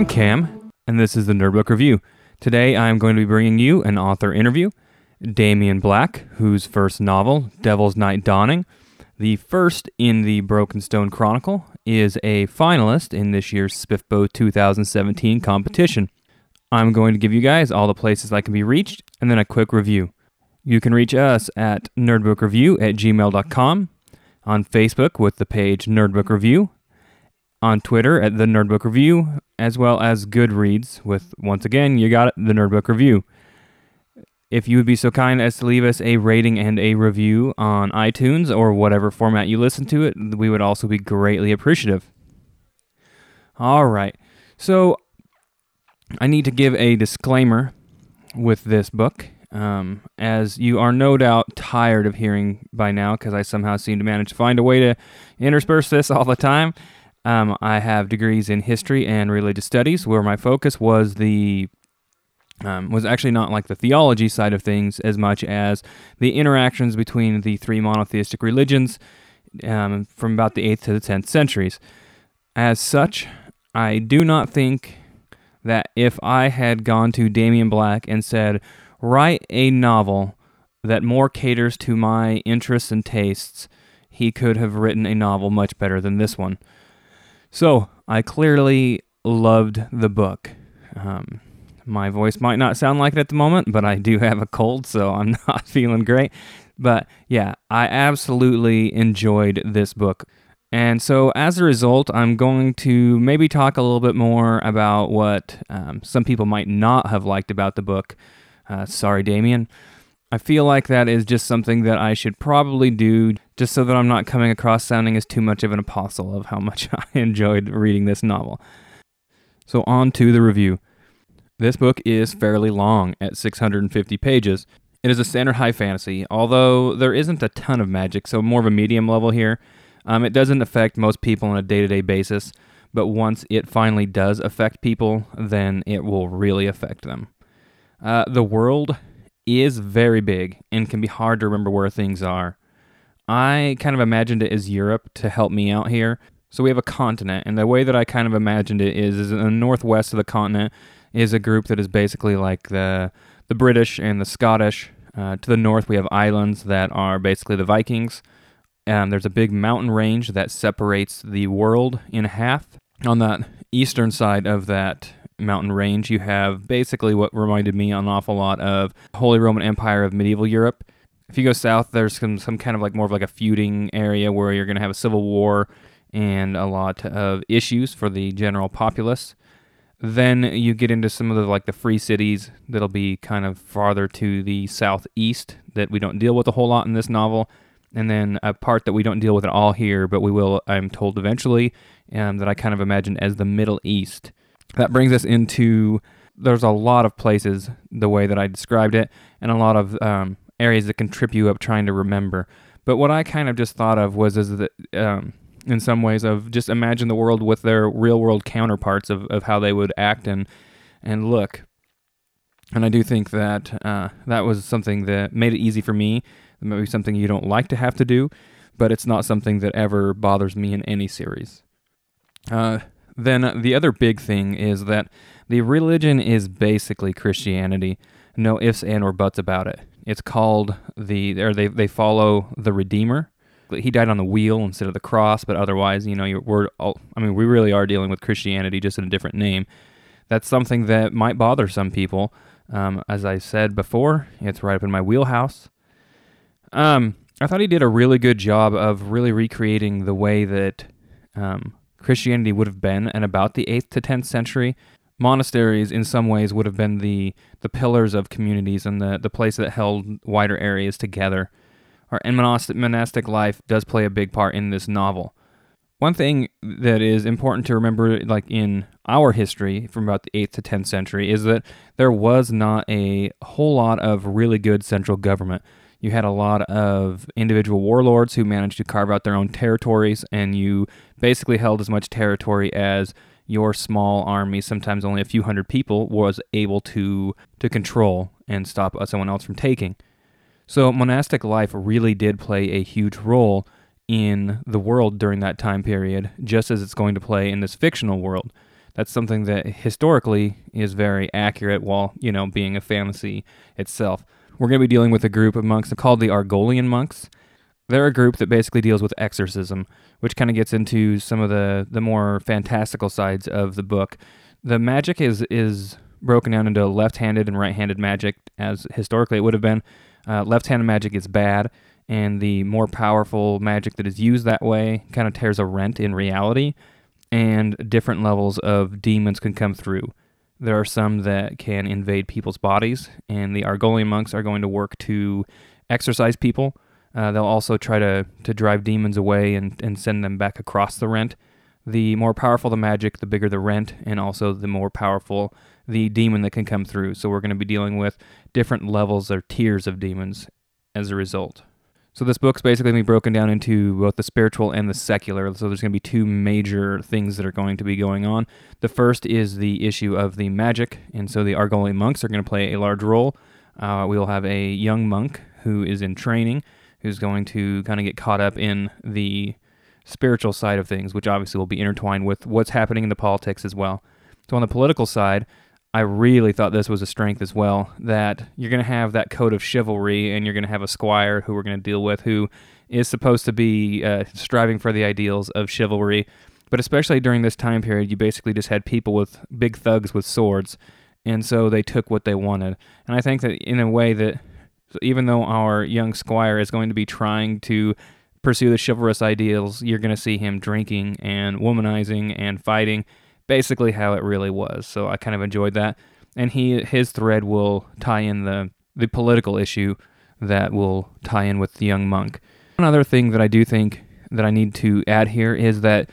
I'm Cam, and this is the Nerdbook Review. Today I am going to be bringing you an author interview. Damien Black, whose first novel, Devil's Night Dawning, the first in the Broken Stone Chronicle, is a finalist in this year's SPFBO 2017 competition. I'm going to give you guys all the places I can be reached and then a quick review. You can reach us at nerdbookreview at gmail.com, on Facebook with the page Nerdbook Review, on Twitter at the Nerdbook Review, as well as Goodreads with, once again, you got it, the Nerdbook Review. If you would be so kind as to leave us a rating and a review on iTunes or whatever format you listen to it, we would also be greatly appreciative. All right. So, I need to give a disclaimer with this book, um, as you are no doubt tired of hearing by now, because I somehow seem to manage to find a way to intersperse this all the time. Um, I have degrees in history and religious studies, where my focus was the um, was actually not like the theology side of things as much as the interactions between the three monotheistic religions um, from about the 8th to the 10th centuries. As such, I do not think that if I had gone to Damien Black and said, write a novel that more caters to my interests and tastes, he could have written a novel much better than this one. So, I clearly loved the book. Um, my voice might not sound like it at the moment, but I do have a cold, so I'm not feeling great. But yeah, I absolutely enjoyed this book. And so, as a result, I'm going to maybe talk a little bit more about what um, some people might not have liked about the book. Uh, sorry, Damien. I feel like that is just something that I should probably do just so that I'm not coming across sounding as too much of an apostle of how much I enjoyed reading this novel. So, on to the review. This book is fairly long at 650 pages. It is a standard high fantasy, although there isn't a ton of magic, so more of a medium level here. Um, it doesn't affect most people on a day to day basis, but once it finally does affect people, then it will really affect them. Uh, the world is very big and can be hard to remember where things are. I kind of imagined it as Europe to help me out here. So we have a continent, and the way that I kind of imagined it is, is in the northwest of the continent, is a group that is basically like the the British and the Scottish. Uh, to the north, we have islands that are basically the Vikings. Um, there's a big mountain range that separates the world in half. On that eastern side of that mountain range, you have basically what reminded me an awful lot of Holy Roman Empire of medieval Europe. If you go south, there's some, some kind of like more of like a feuding area where you're going to have a civil war and a lot of issues for the general populace. Then you get into some of the like the free cities that'll be kind of farther to the southeast that we don't deal with a whole lot in this novel. And then a part that we don't deal with at all here, but we will, I'm told, eventually, um, that I kind of imagine as the Middle East. That brings us into there's a lot of places the way that I described it, and a lot of um, areas that can trip you up trying to remember. But what I kind of just thought of was is that um, in some ways of just imagine the world with their real world counterparts of, of how they would act and and look. And I do think that uh, that was something that made it easy for me. Maybe something you don't like to have to do, but it's not something that ever bothers me in any series. Uh, then the other big thing is that the religion is basically Christianity. No ifs and or buts about it. It's called the or they they follow the Redeemer, he died on the wheel instead of the cross, but otherwise, you know, we're all, I mean, we really are dealing with Christianity just in a different name. That's something that might bother some people. Um, as I said before, it's right up in my wheelhouse. Um, I thought he did a really good job of really recreating the way that um, Christianity would have been in about the 8th to 10th century. Monasteries, in some ways, would have been the, the pillars of communities and the, the place that held wider areas together and monastic, monastic life does play a big part in this novel. One thing that is important to remember, like in our history from about the 8th to 10th century, is that there was not a whole lot of really good central government. You had a lot of individual warlords who managed to carve out their own territories, and you basically held as much territory as your small army, sometimes only a few hundred people, was able to to control and stop uh, someone else from taking. So monastic life really did play a huge role in the world during that time period, just as it's going to play in this fictional world. that's something that historically is very accurate while, you know, being a fantasy itself. We're going to be dealing with a group of monks called the Argolian monks. They're a group that basically deals with exorcism, which kind of gets into some of the, the more fantastical sides of the book. The magic is is broken down into left-handed and right-handed magic, as historically it would have been. Uh, left-handed magic is bad, and the more powerful magic that is used that way kind of tears a rent in reality, and different levels of demons can come through. There are some that can invade people's bodies, and the Argolian monks are going to work to exorcise people. Uh, they'll also try to, to drive demons away and, and send them back across the rent. The more powerful the magic, the bigger the rent, and also the more powerful the demon that can come through. So we're going to be dealing with different levels or tiers of demons as a result. So this book's basically going to be broken down into both the spiritual and the secular. So there's going to be two major things that are going to be going on. The first is the issue of the magic, and so the Argolian monks are going to play a large role. Uh, we will have a young monk who is in training, who's going to kind of get caught up in the spiritual side of things, which obviously will be intertwined with what's happening in the politics as well. So on the political side, I really thought this was a strength as well that you're going to have that code of chivalry and you're going to have a squire who we're going to deal with who is supposed to be uh, striving for the ideals of chivalry. But especially during this time period, you basically just had people with big thugs with swords. And so they took what they wanted. And I think that in a way that even though our young squire is going to be trying to pursue the chivalrous ideals, you're going to see him drinking and womanizing and fighting basically how it really was. So I kind of enjoyed that. And he his thread will tie in the the political issue that will tie in with the young monk. One other thing that I do think that I need to add here is that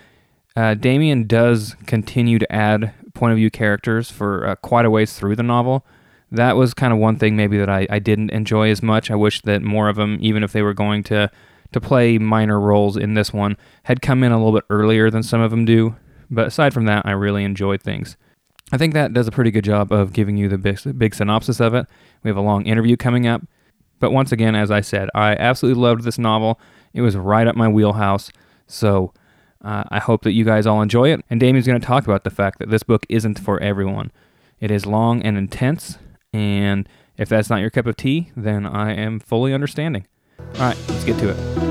uh, Damien does continue to add point of view characters for uh, quite a ways through the novel. That was kind of one thing maybe that I, I didn't enjoy as much. I wish that more of them, even if they were going to to play minor roles in this one, had come in a little bit earlier than some of them do. But aside from that, I really enjoyed things. I think that does a pretty good job of giving you the big, big synopsis of it. We have a long interview coming up. But once again, as I said, I absolutely loved this novel. It was right up my wheelhouse. So uh, I hope that you guys all enjoy it. And Damien's going to talk about the fact that this book isn't for everyone. It is long and intense. And if that's not your cup of tea, then I am fully understanding. All right, let's get to it.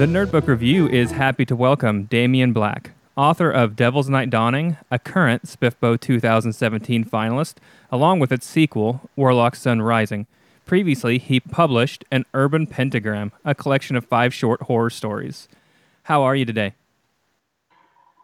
The Nerdbook Review is happy to welcome Damien Black, author of Devil's Night Dawning, a current SPFBO 2017 finalist, along with its sequel, Warlock's Sun Rising. Previously, he published An Urban Pentagram, a collection of five short horror stories. How are you today?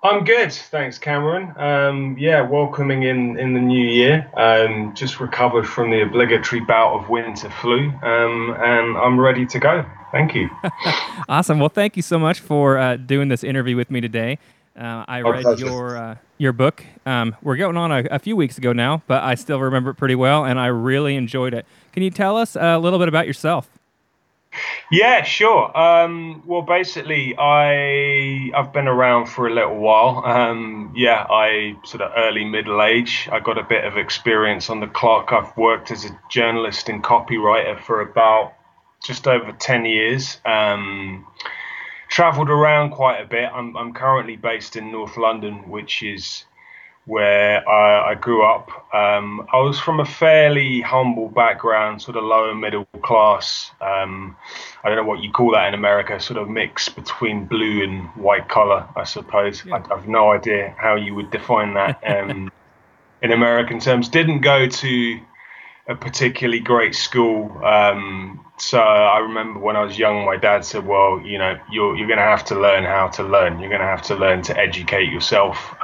I'm good, thanks, Cameron. Um, yeah, welcoming in in the new year. Um, just recovered from the obligatory bout of winter flu, um, and I'm ready to go. Thank you. awesome. Well, thank you so much for uh, doing this interview with me today. Uh, I read your uh, your book. Um, we're going on a, a, few weeks ago now, but I still remember it pretty well, and I really enjoyed it. Can you tell us a little bit about yourself? Yeah, sure. Um, well, basically, I I've been around for a little while. Um, yeah, I sort of early middle age. I got a bit of experience on the clock. I've worked as a journalist and copywriter for about just over 10 years. Um, traveled around quite a bit. I'm, I'm currently based in North London, which is where I, I grew up. Um, I was from a fairly humble background, sort of lower middle class. Um, I don't know what you call that in America, sort of mix between blue and white collar, I suppose. Yeah. I, have no idea how you would define that um, in American terms. Didn't go to a particularly great school. Um, so I remember when I was young, my dad said, "Well, you know, you're you're going to have to learn how to learn. You're going to have to learn to educate yourself."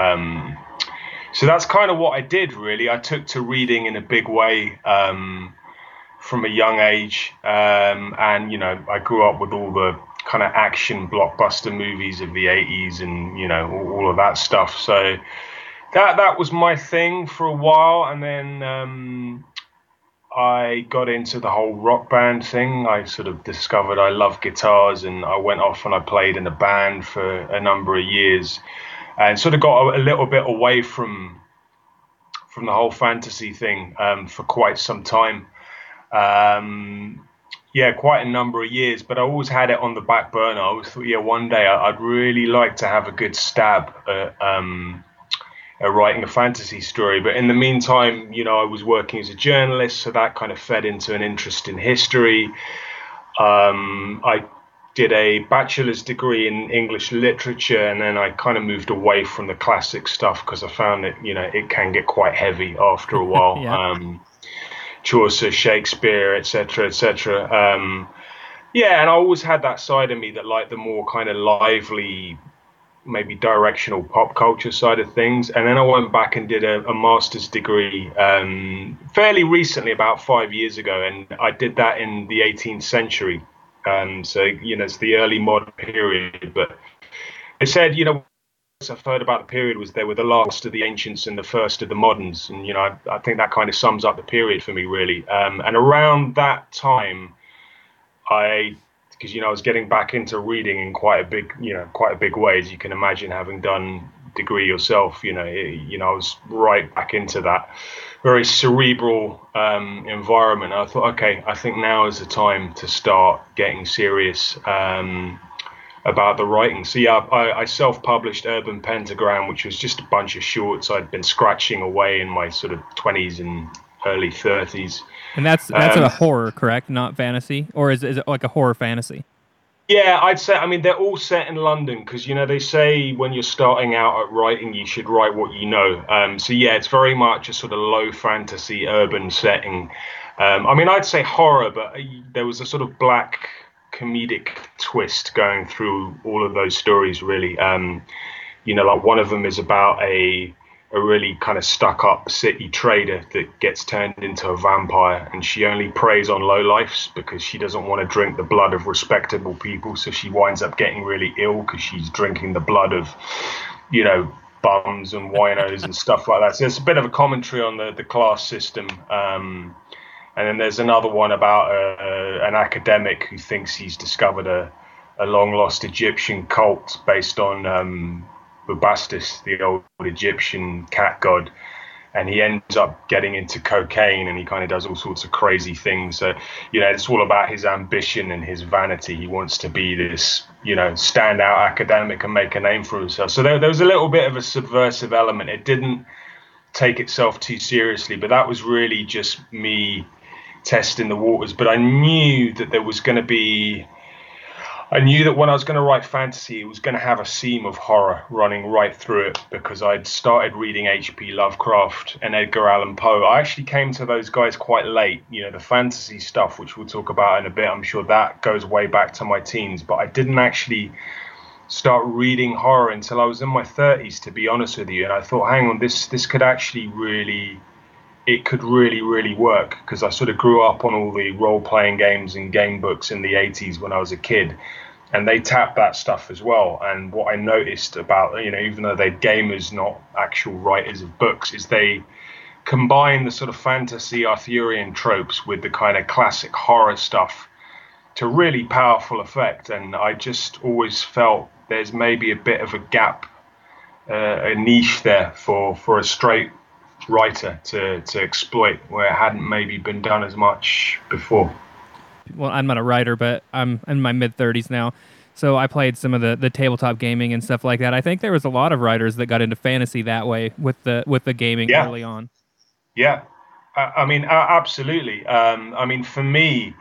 So that's kind of what I did. Really, I took to reading in a big way um, from a young age, um, and you know, I grew up with all the kind of action blockbuster movies of the 80s and you know all, all of that stuff. So that that was my thing for a while, and then um, I got into the whole rock band thing. I sort of discovered I love guitars, and I went off and I played in a band for a number of years, and sort of got a, little bit away from from the whole fantasy thing um, for quite some time. Um, yeah, quite a number of years, but I always had it on the back burner. I always thought, yeah, one day I'd really like to have a good stab at, um, at writing a fantasy story. But in the meantime, you know, I was working as a journalist, so that kind of fed into an interest in history. Um, I did a bachelor's degree in English literature, and then I kind of moved away from the classic stuff because I found that you know it can get quite heavy after a while. yeah. um, Chaucer, Shakespeare, etc., etc. Um, yeah, and I always had that side of me that liked the more kind of lively, maybe directional pop culture side of things. And then I went back and did a, a master's degree um, fairly recently, about five years ago, and I did that in the 18th century. Um, so you know, it's the early modern period, but it said, you know, I've heard about the period was they were the last of the ancients and the first of the moderns, and you know I, I think that kind of sums up the period for me really. Um, and around that time, I because you know I was getting back into reading in quite a big you know quite a big way as you can imagine having done degree yourself. You know it, you know I was right back into that very cerebral um, environment. I thought okay I think now is the time to start getting serious. Um, about the writing. So yeah, I, I, self-published Urban Pentagram, which was just a bunch of shorts I'd been scratching away in my sort of twenties and early thirties. And that's that's um, a horror, correct? Not fantasy, or is is it like a horror fantasy? Yeah, I'd say. I mean, they're all set in London because you know they say when you're starting out at writing, you should write what you know. Um, so yeah, it's very much a sort of low fantasy urban setting. Um, I mean, I'd say horror, but uh, there was a sort of black comedic twist going through all of those stories. Really, um, you know, like one of them is about a a really kind of stuck up city trader that gets turned into a vampire and she only preys on low lifes because she doesn't want to drink the blood of respectable people so she winds up getting really ill because she's drinking the blood of you know bums and winos and stuff like that. So it's a bit of a commentary on the the class system um, and then there's another one about uh, an academic who thinks he's discovered a, a long lost Egyptian cult based on um, Bubastis, the old Egyptian cat god. And he ends up getting into cocaine and he kind of does all sorts of crazy things. So, you know, it's all about his ambition and his vanity. He wants to be this, you know, standout academic and make a name for himself. So there, there was a little bit of a subversive element. It didn't take itself too seriously, but that was really just me testing the waters. But I knew that there was going to be. I knew that when I was going to write fantasy, it was going to have a seam of horror running right through it because I'd started reading H.P. Lovecraft and Edgar Allan Poe. I actually came to those guys quite late. You know, the fantasy stuff, which we'll talk about in a bit, I'm sure that goes way back to my teens, but I didn't actually start reading horror until I was in my 30s, to be honest with you. And I thought, hang on, this this could actually really it could really, really work because I sort of grew up on all the role playing games and game books in the 80s when I was a kid. And they tapped that stuff as well. And what I noticed about, you know, even though they're gamers, not actual writers of books, is they combine the sort of fantasy Arthurian tropes with the kind of classic horror stuff to really powerful effect. And I just always felt there's maybe a bit of a gap, uh, a niche there for, for a straight writer to, to exploit where it hadn't maybe been done as much before. Well, I'm not a writer, but I'm in my mid 30s now. So I played some of the, the tabletop gaming and stuff like that. I think there was a lot of writers that got into fantasy that way with the with the gaming yeah. early on. Yeah, I, I mean, absolutely. Um, I mean, for me,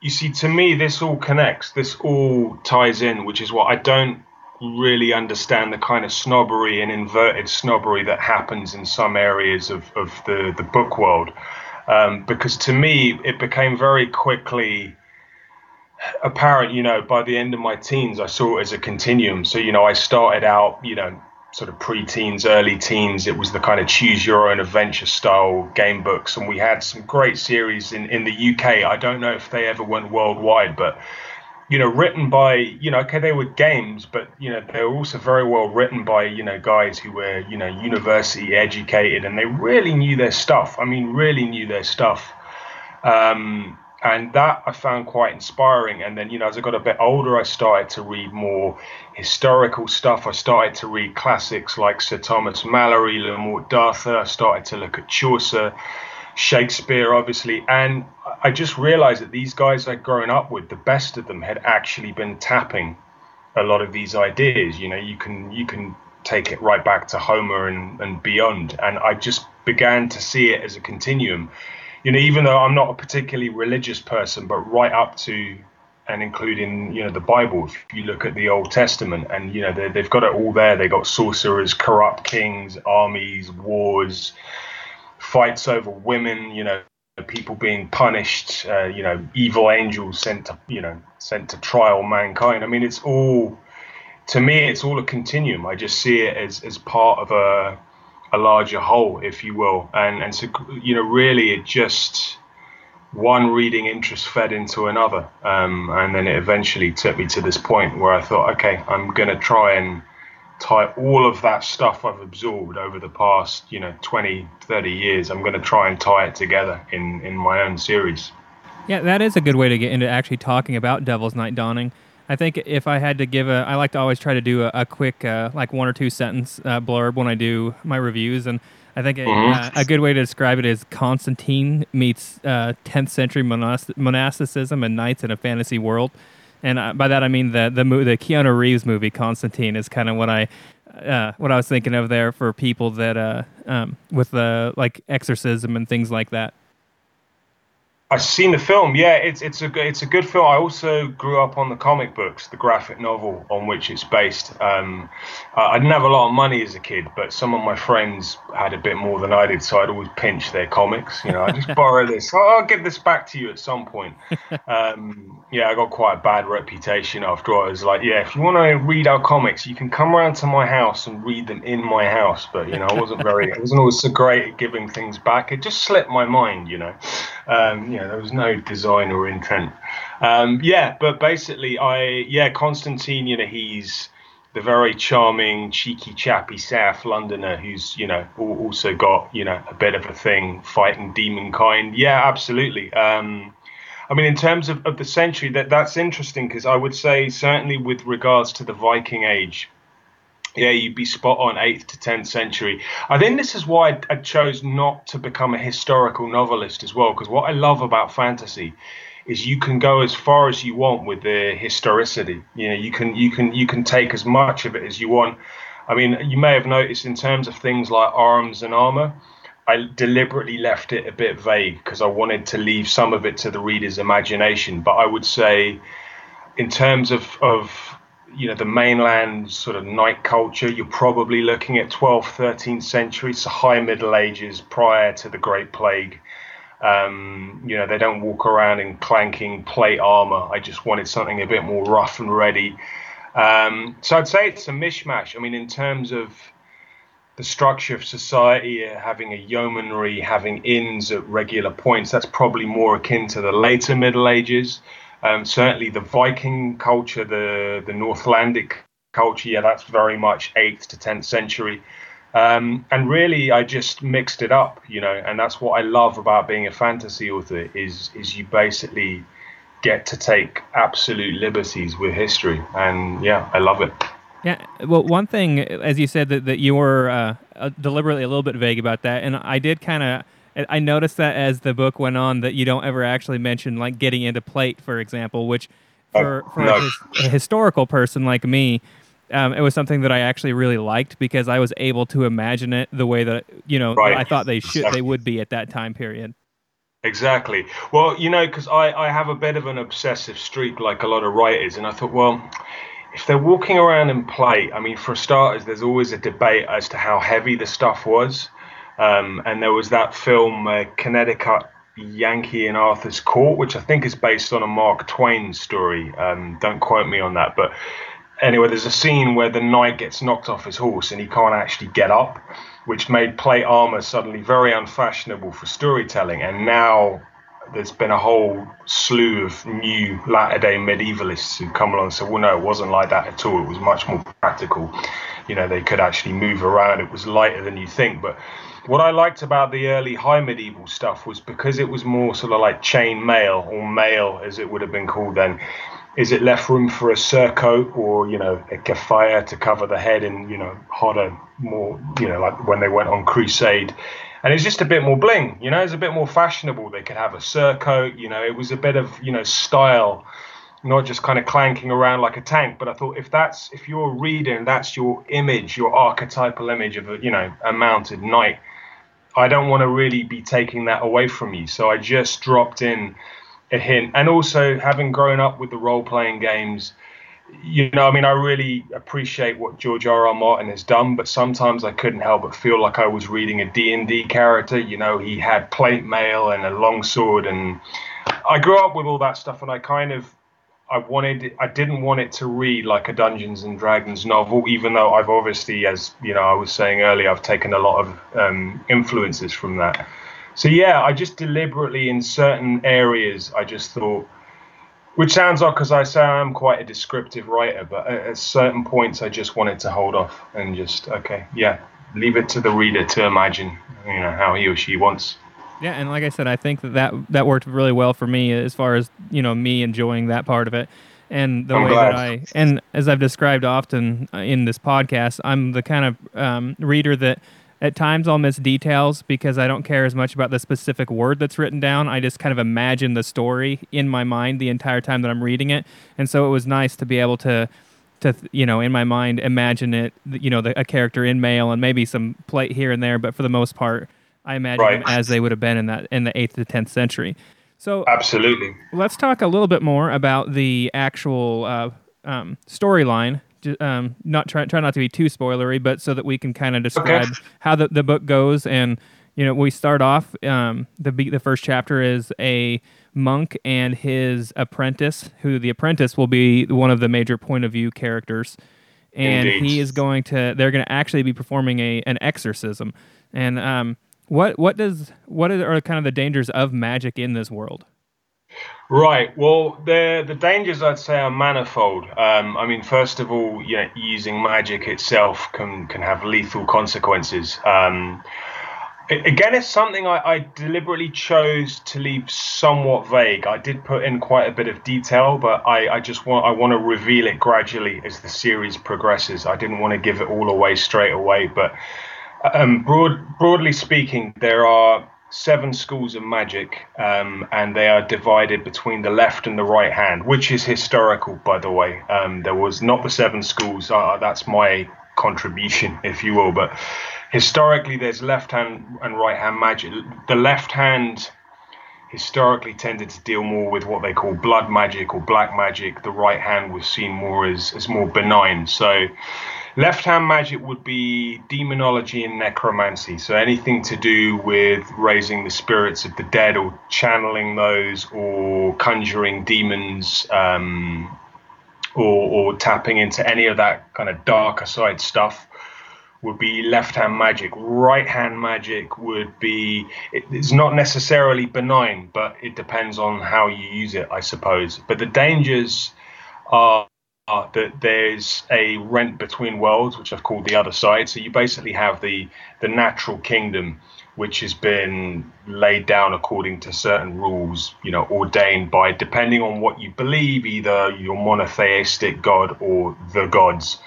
you see, to me, this all connects. This all ties in, which is what I don't really understand the kind of snobbery and inverted snobbery that happens in some areas of, of the, the book world. Um, because to me, it became very quickly apparent, you know, by the end of my teens, I saw it as a continuum. So, you know, I started out, you know, sort of pre-teens, early teens. It was the kind of choose your own adventure style game books, and we had some great series in in the UK. I don't know if they ever went worldwide, but you know, written by, you know, okay, they were games, but, you know, they were also very well written by, you know, guys who were, you know, university educated and they really knew their stuff. I mean, really knew their stuff. Um, and that I found quite inspiring. And then, you know, as I got a bit older, I started to read more historical stuff. I started to read classics like Sir Thomas Malory, Le Morte d'Arthur. I started to look at Chaucer, Shakespeare, obviously. And I just realized that these guys I'd grown up with, the best of them had actually been tapping a lot of these ideas. You know, you can you can take it right back to Homer and, and beyond. And I just began to see it as a continuum. You know, even though I'm not a particularly religious person, but right up to and including you know the Bible. If you look at the Old Testament, and you know they, have got it all there. They got sorcerers, corrupt kings, armies, wars, fights over women. You know, people being punished. Uh, you know, evil angels sent to you know sent to trial mankind. I mean, it's all to me, it's all a continuum. I just see it as as part of a a larger whole, if you will, and and so you know, really, it just one reading interest fed into another. Um, and then it eventually took me to this point where I thought, okay, I'm going to try and tie all of that stuff I've absorbed over the past, you know, 20, 30 years. I'm going to try and tie it together in, in my own series. Yeah, that is a good way to get into actually talking about Devil's Night Dawning. I think if I had to give a, I like to always try to do a, a quick, uh, like one or two sentence uh, blurb when I do my reviews. And I think mm-hmm. a, uh, a, good way to describe it is Constantine meets uh, 10th century monasticism and knights in a fantasy world. And by that I mean the the the Keanu Reeves movie Constantine is kind of what I uh, what I was thinking of there for people that uh, um, with the like exorcism and things like that. I've seen the film. Yeah, it's it's a it's a good film. I also grew up on the comic books, the graphic novel on which it's based. Um, I didn't have a lot of money as a kid, but some of my friends had a bit more than I did, so I'd always pinch their comics. You know, I just borrow this. Oh, I'll give this back to you at some point. Um, yeah, I got quite a bad reputation after all. I was like, yeah, if you want to read our comics, you can come around to my house and read them in my house. But you know, I wasn't very, I wasn't always so great at giving things back. It just slipped my mind. You know. Um, you know, there was no design or intent. Um, yeah, but basically, I yeah, Constantine. You know, he's the very charming, cheeky, chappy South Londoner who's you know also got you know a bit of a thing fighting demon kind. Yeah, absolutely. Um, I mean, in terms of, of the century, that that's interesting because I would say certainly with regards to the Viking Age, yeah, you'd be spot on, 8th to 10th century. I think this is why I chose not to become a historical novelist as well, because what I love about fantasy is you can go as far as you want with the historicity. You know, you can you can you can take as much of it as you want. I mean, you may have noticed in terms of things like arms and armor, I deliberately left it a bit vague because I wanted to leave some of it to the reader's imagination. But I would say, in terms of of you know the mainland sort of knight culture you're probably looking at 12th 13th century so high middle ages prior to the great plague. Um, you know they don't walk around in clanking plate armor. I just wanted something a bit more rough and ready. Um, so i'd say it's a mishmash. I mean in terms of the structure of society uh, having a yeomanry having inns at regular points that's probably more akin to the later middle ages um, certainly, the Viking culture, the the Northlandic culture, yeah, that's very much eighth to tenth century. Um, and really, I just mixed it up, you know, and that's what I love about being a fantasy author is is you basically get to take absolute liberties with history, and yeah, I love it. Yeah, well, one thing, as you said, that, that you were uh, uh deliberately a little bit vague about that, and I did kind of I noticed that as the book went on that you don't ever actually mention like getting into plate, for example, which for, for no. a, a, historical person like me, um, it was something that I actually really liked because I was able to imagine it the way that you know right. I thought they should they would be at that time period. Exactly. Well, you know, because I, I have a bit of an obsessive streak like a lot of writers, and I thought, well, if they're walking around in plate, I mean, for starters, there's always a debate as to how heavy the stuff was. Um, and there was that film, uh, Connecticut Yankee in Arthur's Court, which I think is based on a Mark Twain story. Um, don't quote me on that. But anyway, there's a scene where the knight gets knocked off his horse and he can't actually get up, which made plate armor suddenly very unfashionable for storytelling. And now there's been a whole slew of new latter day medievalists who come along and say, well, no, it wasn't like that at all. It was much more practical. You know, they could actually move around. It was lighter than you think. But what I liked about the early high medieval stuff was because it was more sort of like chain mail or mail as it would have been called then. Is it left room for a surcoat or you know a keffiyeh to cover the head in you know hotter, more you know like when they went on crusade, and it's just a bit more bling. You know, it's a bit more fashionable. They could have a surcoat. You know, it was a bit of you know style, not just kind of clanking around like a tank. But I thought if that's if you're reading, that's your image, your archetypal image of a you know a mounted knight. I don't want to really be taking that away from you. So I just dropped in a hint, and also having grown up with the role playing games you know, I mean, I really appreciate what George R. R. Martin has done, but sometimes I couldn't help but feel like I was reading a D&D character. You know, he had plate mail and a long sword, and I grew up with all that stuff, and I kind of, I wanted, I didn't want it to read like a Dungeons and Dragons novel, even though I've obviously, as you know, I was saying earlier, I've taken a lot of um, influences from that. So yeah, I just deliberately in certain areas, I just thought which sounds odd because I say I'm quite a descriptive writer, but at, at, certain points I just wanted to hold off and just okay, yeah, leave it to the reader to imagine, you know, how he or she wants. Yeah, and like I said, I think that that, that worked really well for me as far as you know me enjoying that part of it, and the I'm way glad. that I and as I've described often uh, in this podcast, I'm the kind of um, reader that at times I'll miss details because I don't care as much about the specific word that's written down. I just kind of imagine the story in my mind the entire time that I'm reading it. And so it was nice to be able to to you know in my mind imagine it you know the, a character in mail and maybe some plate here and there but for the most part I imagine Right. as they would have been in that in the 8th to 10th century. So Absolutely. let's talk a little bit more about the actual uh, um, storyline. Um, not try, try not to be too spoilery, but so that we can kind of describe how the, the book goes. And you know, we start off. Um, the be- the first chapter is a monk and his apprentice, who the apprentice will be one of the major point of view characters, and Indeed. he is going to. They're going to actually be performing a an exorcism. And um, what what does what are kind of the dangers of magic in this world? Right. Well, the the dangers I'd say are manifold. Um, I mean, first of all, you know, using magic itself can can have lethal consequences. Um, again, it's something I, I deliberately chose to leave somewhat vague. I did put in quite a bit of detail, but I, I just want I want to reveal it gradually as the series progresses. I didn't want to give it all away straight away, but um, broad, broadly speaking, there are seven schools of magic, um, and they are divided between the left and the right hand, which is historical, by the way. Um, there was not the seven schools. Uh, that's my contribution, if you will. But historically, there's left hand and right hand magic. The left hand historically tended to deal more with what they call blood magic or black magic. The right hand was seen more as, as more benign. So, left hand magic would be demonology and necromancy. So, anything to do with raising the spirits of the dead or channeling those or conjuring demons. Um, or, or tapping into any of that kind of darker side stuff would be left hand magic. Right hand magic would be, it, it's not necessarily benign, but it depends on how you use it, I suppose. But the dangers are, are that there's a rent between worlds, which I've called the other side. So you basically have the, the natural kingdom, which has been laid down according to certain rules, you know, ordained by, depending on what you believe, either your monotheistic god or the gods.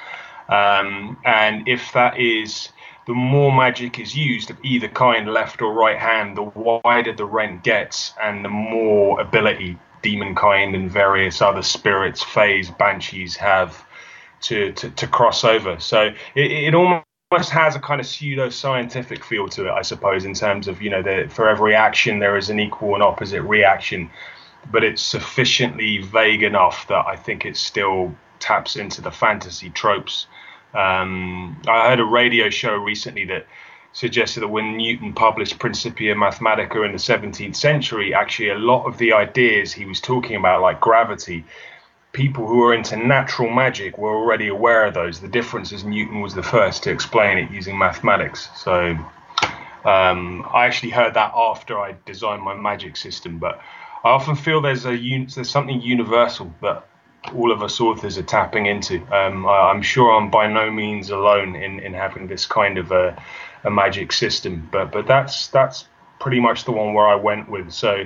Um, and if that is the more magic is used of either kind, left or right hand, the wider the rent gets, and the more ability demon kind and various other spirits, fays, banshees have to, to, to cross over. So it, it almost has a kind of pseudo scientific feel to it, I suppose, in terms of, you know, that for every action there is an equal and opposite reaction. But it's sufficiently vague enough that I think it still taps into the fantasy tropes. Um, I heard a radio show recently that suggested that when Newton published Principia Mathematica in the 17th century, actually a lot of the ideas he was talking about, like gravity, people who were into natural magic were already aware of those. The difference is Newton was the first to explain it using mathematics. So um, I actually heard that after I designed my magic system, but I often feel there's a there's something universal that all of us authors are tapping into. Um, I, I'm sure I'm by no means alone in, in having this kind of a, a magic system, but but that's that's pretty much the one where I went with. So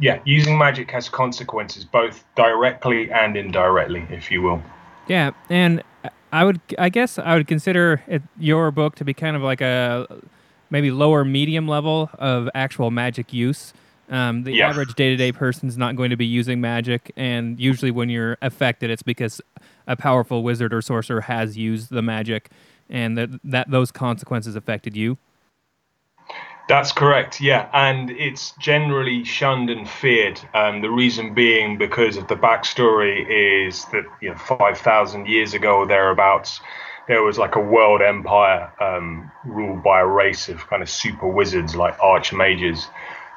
yeah, using magic has consequences both directly and indirectly, if you will. Yeah, and I would, I guess, I would consider it, your book to be kind of like a maybe lower medium level of actual magic use. Um, the Yeah. average day to day person's not going to be using magic, and usually when you're affected, it's because a powerful wizard or sorcerer has used the magic, and that, that those consequences affected you. That's correct, yeah, and it's generally shunned and feared. Um, the reason being because of the backstory is that you know five thousand years ago or thereabouts, there was like a world empire um, ruled by a race of kind of super wizards like archmages,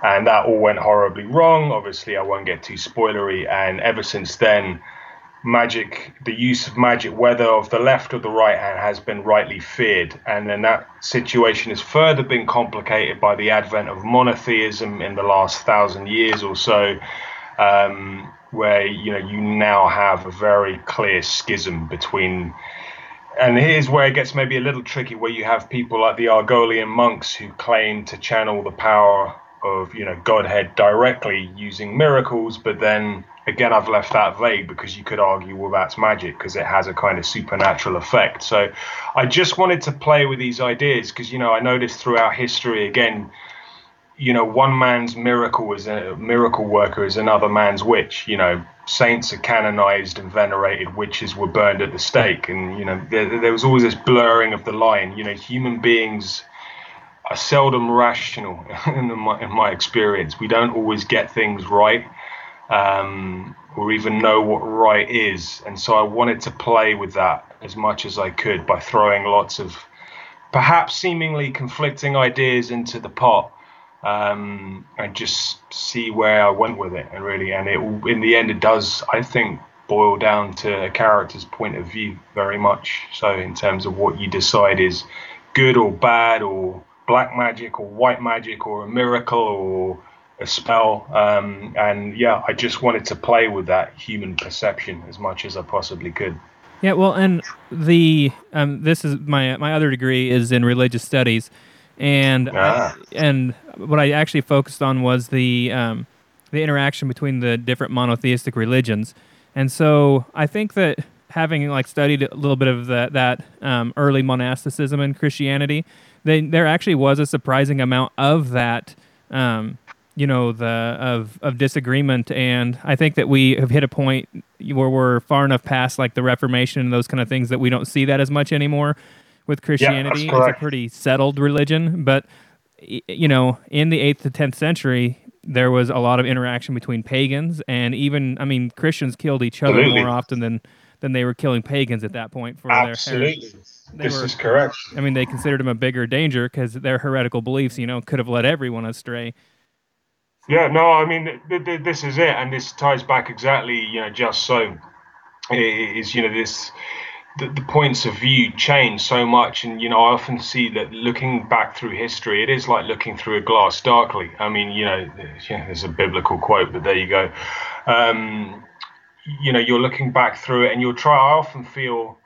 and that all went horribly wrong. Obviously, I won't get too spoilery, and ever since then, magic, the use of magic, whether of the left or the right hand, has been rightly feared. And then that situation has further been complicated by the advent of monotheism in the last thousand years or so, um, where you know you now have a very clear schism between. And here's where it gets maybe a little tricky, where you have people like the Argolian monks who claim to channel the power of you know Godhead directly using miracles, but then again I've left that vague because you could argue well that's magic because it has a kind of supernatural effect. So I just wanted to play with these ideas because you know I noticed throughout history again you know one man's miracle is a miracle worker is another man's witch. You know saints are canonized and venerated witches were burned at the stake. And you know there, there was always this blurring of the line. You know human beings are seldom rational in my, in my experience we don't always get things right um, or even know what right is and so i wanted to play with that as much as i could by throwing lots of perhaps seemingly conflicting ideas into the pot um, and just see where I went with it. And really, and it in the end, it does, I think, boil down to a character's point of view very much. So, in terms of what you decide is good or bad, or black magic or white magic, or a miracle or a spell. Um, and yeah, I just wanted to play with that human perception as much as I possibly could. Yeah, well, and the um, this is my my other degree is in religious studies, and Ah. and what I actually focused on was the um, the interaction between the different monotheistic religions, and so I think that having like studied a little bit of that that um, early monasticism in Christianity, they, there actually was a surprising amount of that. Um, you know the of of disagreement and i think that we have hit a point where we're far enough past like the reformation and those kind of things that we don't see that as much anymore with christianity it's a pretty settled religion but you know in the 8th to 10th century there was a lot of interaction between pagans and even i mean christians killed each other Absolutely. more often than than they were killing pagans at that point for their Absolutely. This were- is correct. I mean, they considered them a bigger danger because their heretical beliefs, you know, could have led everyone astray. Yeah, no, I mean, th- th- this is it, and this ties back exactly, you know, just so i- is, you know, this the, the points of view change so much, and you know, I often see that looking back through history, it is like looking through a glass darkly. I mean, you know, yeah, there's a biblical quote, but there you go. Um, you know, you're looking back through it, and you'll try. I often feel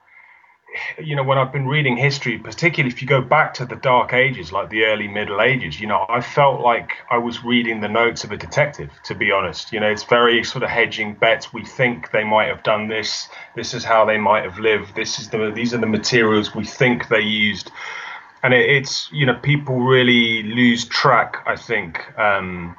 you know, when I've been reading history, particularly if you go back to the Dark Ages, like the early Middle Ages, you know, I felt like I was reading the notes of a detective, to be honest. You know, it's very sort of hedging bets. We think they might have done this. This is how they might have lived. This is the these are the materials we think they used. And it, it's, you know, people really lose track, I think. Um,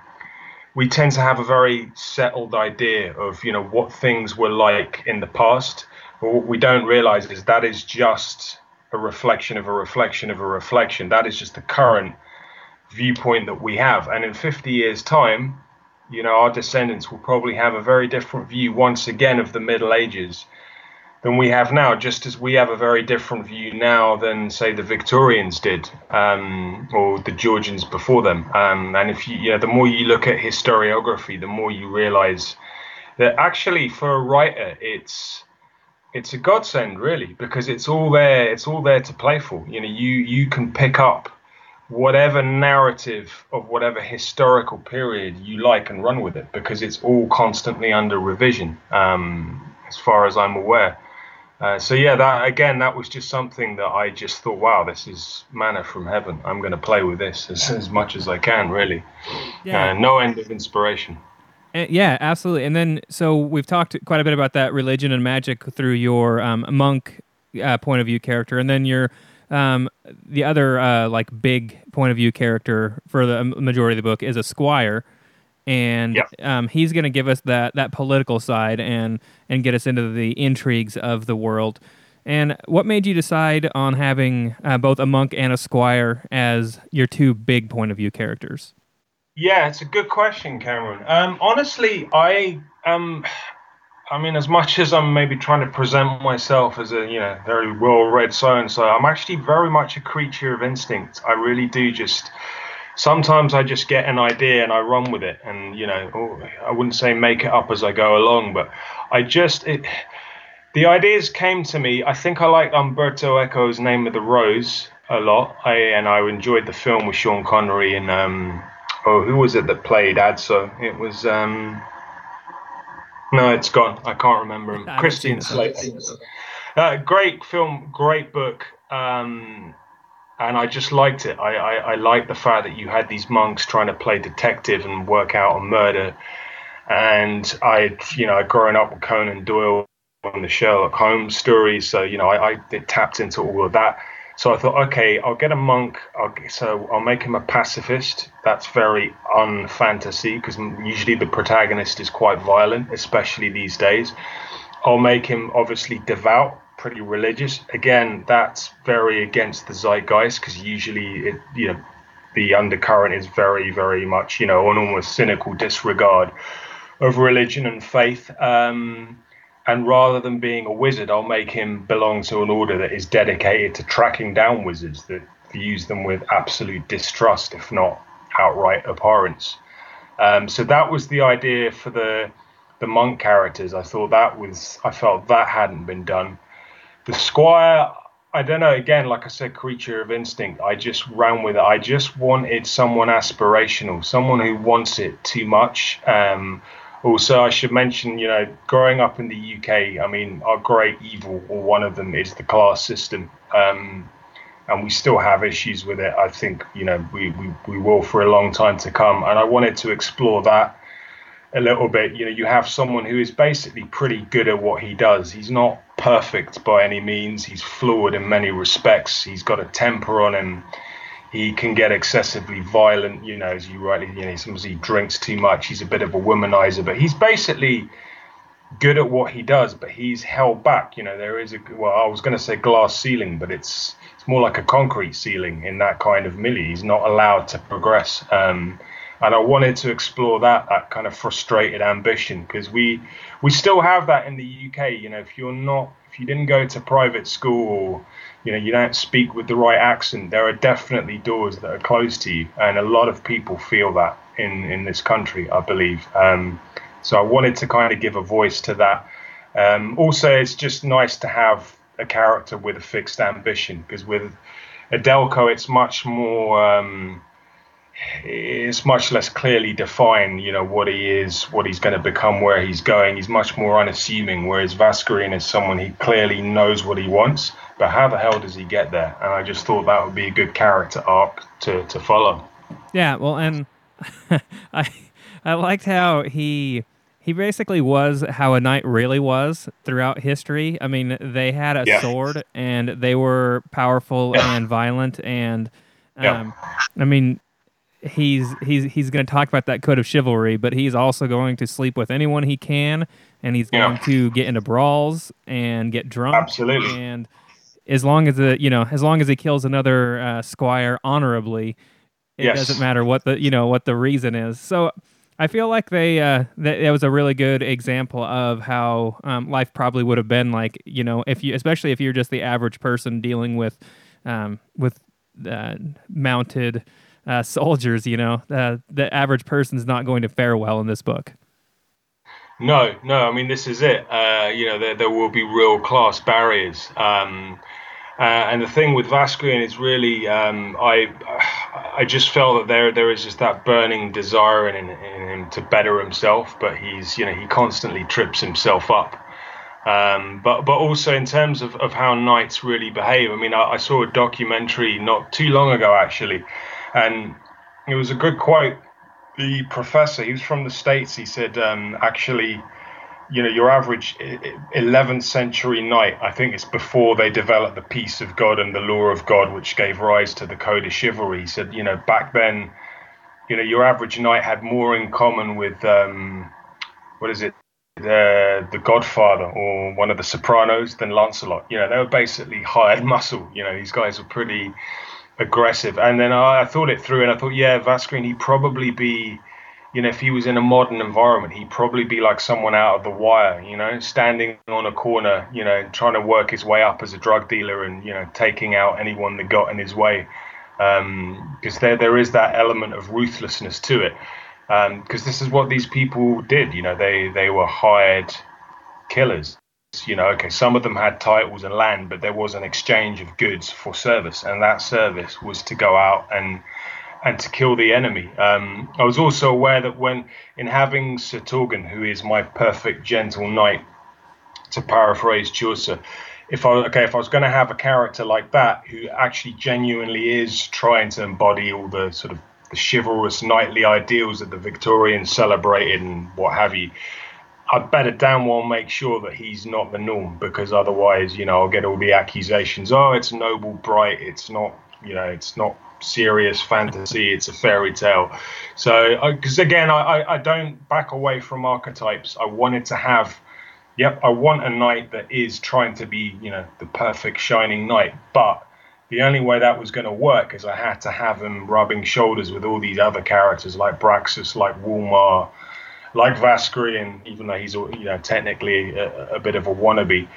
we tend to have a very settled idea of, you know, what things were like in the past. But what we don't realize is that is just a reflection of a reflection of a reflection. That is just the current viewpoint that we have. And in 50 years' time, you know, our descendants will probably have a very different view once again of the Middle Ages than we have now, just as we have a very different view now than, say, the Victorians did, um, or the Georgians before them. Um, and if you, you know, the more you look at historiography, the more you realize that actually, for a writer, it's it's a godsend really because it's all there it's all there to play for you know you you can pick up whatever narrative of whatever historical period you like and run with it because it's all constantly under revision um, as far as i'm aware uh, so yeah that again that was just something that i just thought wow this is manna from heaven. I'm going to play with this as, as much as i can really. Yeah. uh, no end of inspiration. Uh, yeah, absolutely. And then, so we've talked quite a bit about that religion and magic through your um, monk uh, point of view character, and then your um, the other uh, like big point of view character for the majority of the book is a squire, and Yep. um, he's going to give us that that political side and and get us into the intrigues of the world. And what made you decide on having uh, both a monk and a squire as your two big point of view characters? Yeah, it's a good question, Cameron. Um, honestly, I um, I mean, as much as I'm maybe trying to present myself as a you know very well-read so and so, I'm actually very much a creature of instinct. I really do just. Sometimes I just get an idea and I run with it, and you know, oh, I wouldn't say make it up as I go along, but I just it. The ideas came to me. I think I liked Umberto Eco's Name of the Rose a lot. I and I enjoyed the film with Sean Connery and um, oh, who was it that played Adso? It was um, no, it's gone. I can't remember him. Christian. Slater. Uh, great film, great book, um, and I just liked it. I, I, I liked the fact that you had these monks trying to play detective and work out a murder, and I, you know, I'd up with Conan Doyle on the Sherlock Holmes stories, so you know, I, I tapped into all of that. So I thought, okay, I'll get a monk. I'll, so I'll make him a pacifist. That's very unfantasy because usually the protagonist is quite violent, especially these days. I'll make him obviously devout, pretty religious. Again, that's very against the zeitgeist because usually it, you know, the undercurrent is very, very much, you know, an almost cynical disregard of religion and faith. Um, and rather than being a wizard, I'll make him belong to an order that is dedicated to tracking down wizards that views them with absolute distrust, if not outright abhorrence. Um, so that was the idea for the the monk characters. I thought that was I felt that hadn't been done. The squire, I don't know. Again, like I said, creature of instinct. I just ran with it. I just wanted someone aspirational, someone who wants it too much. Um, also, I should mention, you know, growing up in the UK, I mean, our great evil, or one of them, is the class system. Um, and we still have issues with it. I think, you know, we, we, we will for a long time to come. And I wanted to explore that a little bit. You know, you have someone who is basically pretty good at what he does. He's not perfect by any means, he's fluid in many respects. He's got a temper on him he can get excessively violent. You know, as you rightly, you know, sometimes he drinks too much. He's a bit of a womanizer, but he's basically good at what he does. But he's held back. You know, there is a well, I was going to say glass ceiling, but it's it's more like a concrete ceiling in that kind of milieu. He's not allowed to progress. Um, and I wanted to explore that that kind of frustrated ambition because we we still have that in the UK. You know, if you're not if you didn't go to private school you know you don't speak with the right accent, there are definitely doors that are closed to you, and a lot of people feel that in in this country, I believe. Um, so I wanted to kind of give a voice to that. Um, also, it's just nice to have a character with a fixed ambition because with Adelko, it's much more. Um, it's much less clearly defined, you know, what he is, what he's going to become, where he's going. He's much more unassuming, whereas Vascarin is someone he clearly knows what he wants, but how the hell does he get there? And I just thought that would be a good character arc to, to follow. Yeah, well, and I I liked how he he basically was how a knight really was throughout history. I mean, they had a Yeah. sword and they were powerful Yeah. and violent and Yeah. um, I mean, he's he's he's going to talk about that code of chivalry, but he's also going to sleep with anyone he can, and he's Yeah. going to get into brawls and get drunk. Absolutely. And as long as the you know, as long as he kills another uh, squire honorably, it Yes. doesn't matter what the you know what the reason is. So. I feel like they uh, that, that was a really good example of how um, life probably would have been like you know if you especially if you're just the average person dealing with um, with uh, mounted uh, soldiers, you know, uh, the average person's not going to fare well in this book. No, no. I mean, this is it. Uh, you know, there, there will be real class barriers. Um, uh, and the thing with Vasquez is really, um, I, I just felt that there, there is just that burning desire in, in him to better himself, but he's, you know, he constantly trips himself up. Um, but, but also in terms of, of how knights really behave. I mean, I, I saw a documentary not too long ago actually, and it was a good quote the professor, he was from the States, he said, um, actually, you know, your average 11th century knight, I think it's before they developed the peace of God and the law of God, which gave rise to the code of chivalry. He said, you know, back then, you know, your average knight had more in common with, um, what is it, the the Godfather or one of the Sopranos than Lancelot. You know, they were basically hired muscle. You know, these guys were pretty aggressive. And then I, I thought it through, and I thought, yeah, Vasquez, he'd probably be you know, if he was in a modern environment, he'd probably be like someone out of the wire, you know, standing on a corner, you know, trying to work his way up as a drug dealer and, you know, taking out anyone that got in his way. Because um, there, there is that element of ruthlessness to it. Because um, this is what these people did, you know, they, they were hired killers. You know, okay, some of them had titles and land, but there was an exchange of goods for service. And that service was to go out and and to kill the enemy. Um, I was also aware that when in having Sir Torgen, who is my perfect gentle knight, to paraphrase Chaucer, if I okay, if I was going to have a character like that who actually genuinely is trying to embody all the sort of the chivalrous knightly ideals that the Victorians celebrated and what have you. I'd better damn well make sure that he's not the norm because otherwise, you know, I'll get all the accusations. Oh, it's noble, bright. It's not, you know, it's not serious fantasy. It's a fairy tale. So, because again, I, I don't back away from archetypes. I wanted to have, yep, I want a knight that is trying to be, you know, the perfect shining knight. But the only way that was going to work is I had to have him rubbing shoulders with all these other characters like Braxus, like Wulmar, like Vasquez, even though he's, you know, technically a, a bit of a wannabe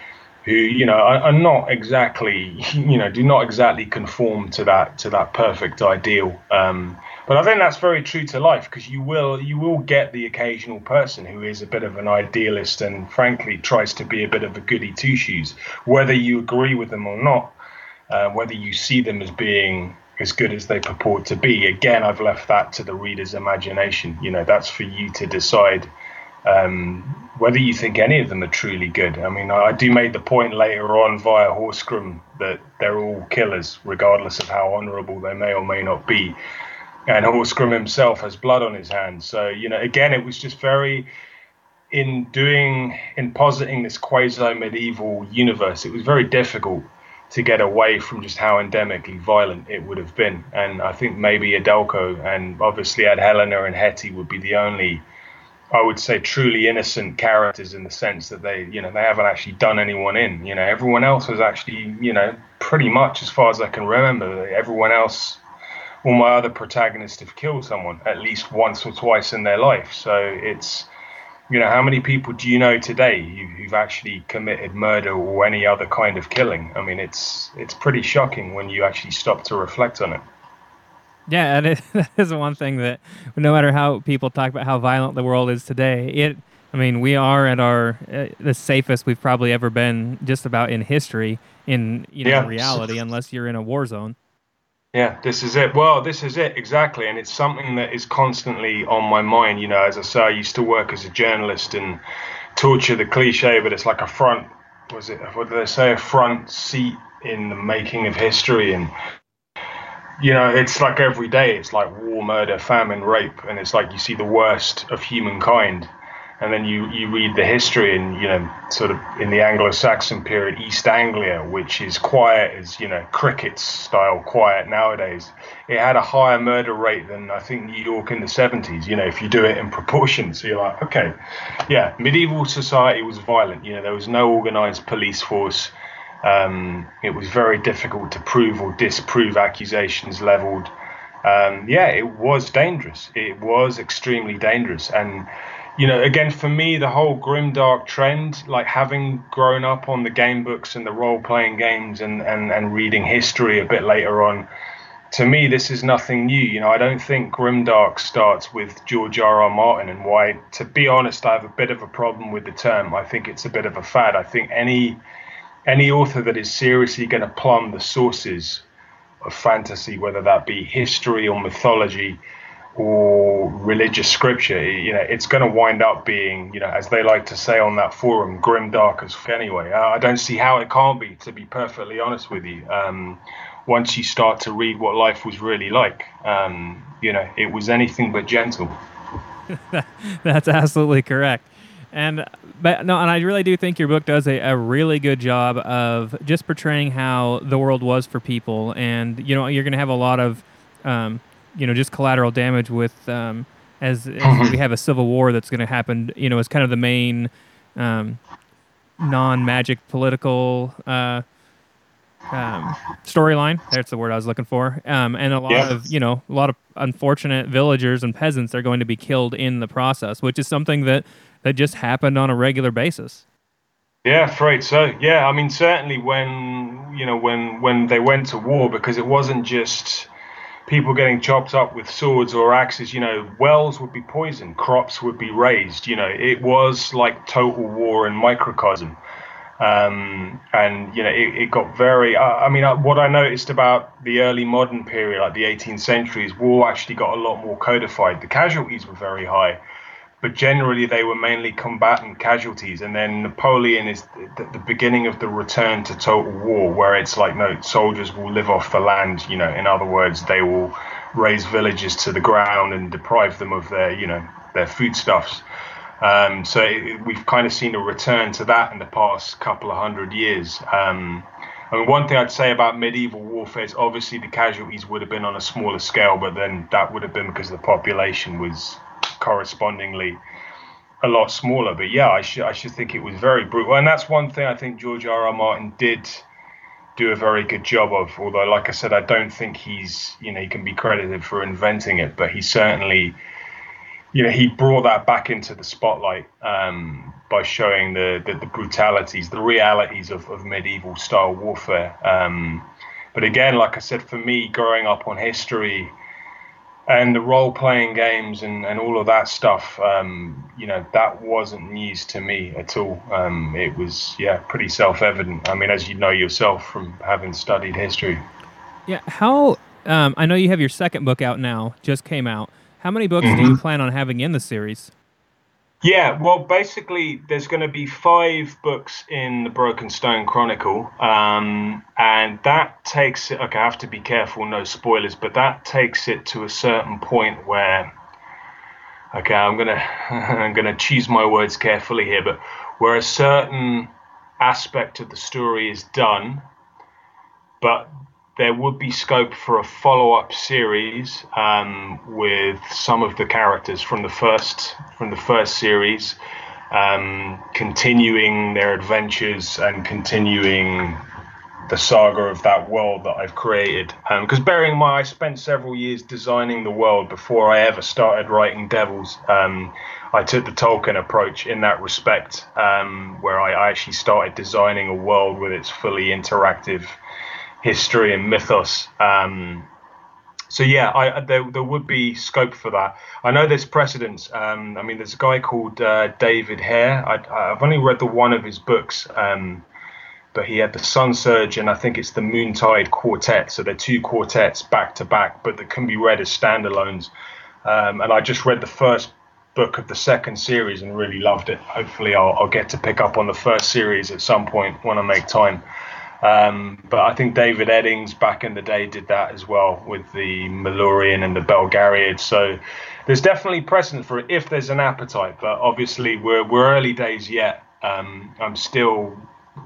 who you know are, are, not exactly you know do not exactly conform to that to that perfect ideal. Um, but I think that's very true to life because you will you will get the occasional person who is a bit of an idealist and frankly tries to be a bit of a goody two shoes whether you agree with them or not uh, whether you see them as being as good as they purport to be again I've left that to the reader's imagination you know that's for you to decide um, whether you think any of them are truly good. I mean, I do make the point later on via Horskram that they're all killers, regardless of how honourable they may or may not be. And Horskram himself has blood on his hands. So, you know, again, it was just very, in doing, in positing this quasi medieval universe, it was very difficult to get away from just how endemically violent it would have been. And I think maybe Adelko and obviously Adhelina and Hetty would be the only I would say truly innocent characters in the sense that they, you know, they haven't actually done anyone in. You know, everyone else was actually, you know, pretty much as far as I can remember, everyone else, all my other protagonists have killed someone at least once or twice in their life. So it's, you know, how many people do you know today who've actually committed murder or any other kind of killing? I mean, it's it's pretty shocking when you actually stop to reflect on it. Yeah, and it, that is one thing that no matter how people talk about how violent the world is today, it I mean, we are at our uh, the safest we've probably ever been just about in history in you know yeah. reality unless you're in a war zone. Yeah, this is it. Well, this is it exactly, and it's something that is constantly on my mind. You know, as I say, I used to work as a journalist and torture the cliche, but it's like a front. Was it? What did they say? A front seat in the making of history, and you know, it's like every day, it's like war, murder, famine, rape, and it's like you see the worst of humankind. And then you, you read the history and, you know, sort of in the Anglo Saxon period, East Anglia, which is quiet as, you know, cricket style quiet nowadays. It had a higher murder rate than I think New York in the 70s, you know, if you do it in proportion. So you're like, okay, yeah, medieval society was violent. You know, there was no organized police force um, it was very difficult to prove or disprove accusations leveled. Um, yeah, it was dangerous. It was extremely dangerous. And, you know, again, for me, the whole grimdark trend, like having grown up on the game books and the role playing games and, and, and reading history a bit later on, to me, this is nothing new. You know, I don't think grimdark starts with George R. R. Martin and why. To be honest, I have a bit of a problem with the term. I think it's a bit of a fad. I think any any author that is seriously going to plumb the sources of fantasy, whether that be history or mythology or religious scripture, you know, it's going to wind up being, you know, as they like to say on that forum, grim dark as anyway. I don't see how it can't be, to be perfectly honest with you. Um, once you start to read what life was really like, um, you know, it was anything but gentle. That's absolutely correct And but no, and I really do think your book does a, a really good job of just portraying how the world was for people, and you know you're going to have a lot of, um, you know, just collateral damage with um, as, as we have a civil war that's going to happen. You know, as kind of the main um, non-magic political uh, um, storyline. That's the word I was looking for. Um, and a lot yeah. of you know a lot of unfortunate villagers and peasants are going to be killed in the process, which is something that that just happened on a regular basis. Yeah, afraid so. Yeah, I mean certainly when you know when when they went to war because it wasn't just people getting chopped up with swords or axes, you know, wells would be poisoned, crops would be razed. You know, it was like total war in microcosm. Um, and you know, it, it got very. Uh, I mean, uh, what I noticed about the early modern period, like the 18th century, is war actually got a lot more codified. The casualties were very high, but generally they were mainly combatant casualties. And then Napoleon is the, the beginning of the return to total war, where it's like, no, soldiers will live off the land. You know, in other words, they will raise villages to the ground and deprive them of their, you know, their foodstuffs. Um, so it, we've kind of seen a return to that in the past couple of hundred years. Um, I mean, one thing I'd say about medieval warfare is obviously the casualties would have been on a smaller scale, but then that would have been because the population was correspondingly a lot smaller. But yeah, I should I should think it was very brutal, and that's one thing I think George R. R. Martin did do a very good job of. Although, like I said, I don't think he's you know he can be credited for inventing it, but he certainly you know, he brought that back into the spotlight um, by showing the, the, the brutalities, the realities of, of medieval style warfare. Um, but again, like I said, for me, growing up on history and the role playing games and, and all of that stuff, um, you know, that wasn't news to me at all. Um, it was, yeah, pretty self evident. I mean, as you know yourself from having studied history. Yeah. How, um, I know you have your second book out now, just came out. How many books mm-hmm. do you mm-hmm. plan on having in the series? Yeah, well, basically, there's going to be five books in the Broken Stone Chronicle, um, and that takes it. Okay, I have to be careful, no spoilers, but that takes it to a certain point where. Okay, I'm gonna I'm gonna choose my words carefully here, but where a certain aspect of the story is done, but there would be scope for a follow-up series um, with some of the characters from the first from the first series, um, continuing their adventures and continuing the saga of that world that I've created. Because um, bearing in mind, I spent several years designing the world before I ever started writing Devils. Um, I took the Tolkien approach in that respect, um, where I, I actually started designing a world with its fully interactive history and mythos. Um, so yeah, I, there there would be scope for that. I know there's precedents. Um, I mean, there's a guy called uh, David Hair. I, have only read the one of his books, um, but he had the Sunsurge and I think it's the Moontide Quartet. So they're two quartets back to back, but that can be read as standalones. Um, and I just read the first book of the second series and really loved it. Hopefully, I'll, I'll get to pick up on the first series at some point when I make time. Um, but I think David Eddings back in the day did that as well with the Malloreon and the Belgariad. So there's definitely precedent for it if there's an appetite. But obviously we're we're early days yet. Um, I'm still,